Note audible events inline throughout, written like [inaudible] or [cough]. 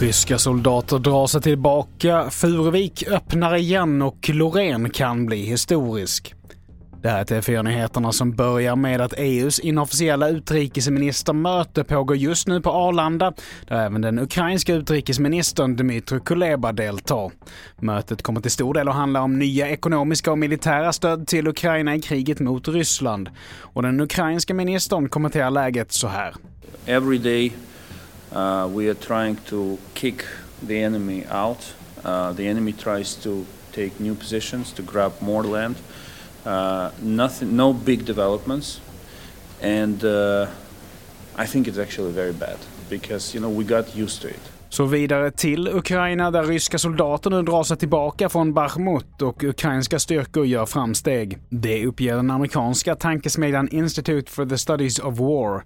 Ryska soldater drar sig tillbaka, Furuvik öppnar igen och Loreen kan bli historisk. Det här är TV4-nyheterna som börjar med att EUs inofficiella utrikesministermöte pågår just nu på Arlanda, där även den ukrainska utrikesministern Dmytro Kuleba deltar. Mötet kommer till stor del att handla om nya ekonomiska och militära stöd till Ukraina i kriget mot Ryssland. Och den ukrainska ministern kommenterar läget så här. Every day uh, we are trying to kick the enemy out. Uh, the enemy tries to take new positions to grab more land. Uh, nothing, no big developments, and uh, I think it's actually very bad because you know we got used to it. Så vidare till Ukraina där ryska soldater nu drar sig tillbaka från Bachmut och ukrainska styrkor gör framsteg. Det uppger den amerikanska tankesmedjan Institute for the Studies of War.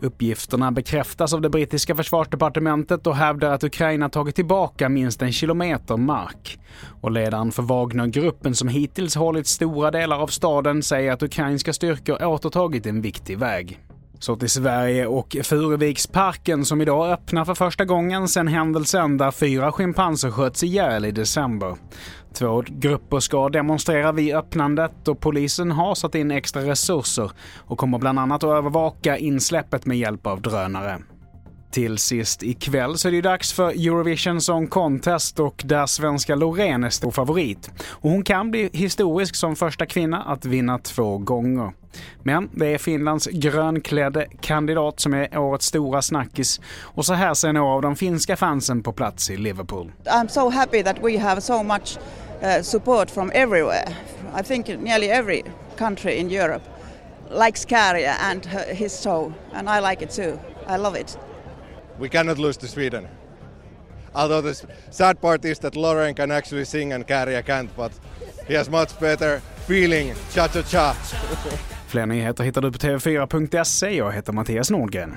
Uppgifterna bekräftas av det brittiska försvarsdepartementet och hävdar att Ukraina tagit tillbaka minst en kilometer mark. Och ledaren för Wagnergruppen som hittills hållit stora delar av staden säger att ukrainska styrkor återtagit en viktig väg. Så till Sverige och Furuviksparken som idag öppnar för första gången sedan händelsen där fyra schimpanser sköts ihjäl i december. Två grupper ska demonstrera vid öppnandet och polisen har satt in extra resurser och kommer bland annat att övervaka insläppet med hjälp av drönare. Till sist ikväll så är det ju dags för Eurovision Song Contest och där svenska Loreen är stor favorit. Och hon kan bli historisk som första kvinna att vinna två gånger. Men det är Finlands grönklädde kandidat som är årets stora snackis. Och så här ser några av de finska fansen på plats i Liverpool. I'm so happy that we have so much eh, support from everywhere. I think nearly every country in Europe likes Kärja and his show and I like it too. I love it. We cannot lose to Sweden. Although the sad part is that Lauren can actually sing and Kärja can't, but he has much better feeling. Cha-cha-cha! [laughs] Fler nyheter hittar du på tv4.se. Jag heter Mattias Nordgren.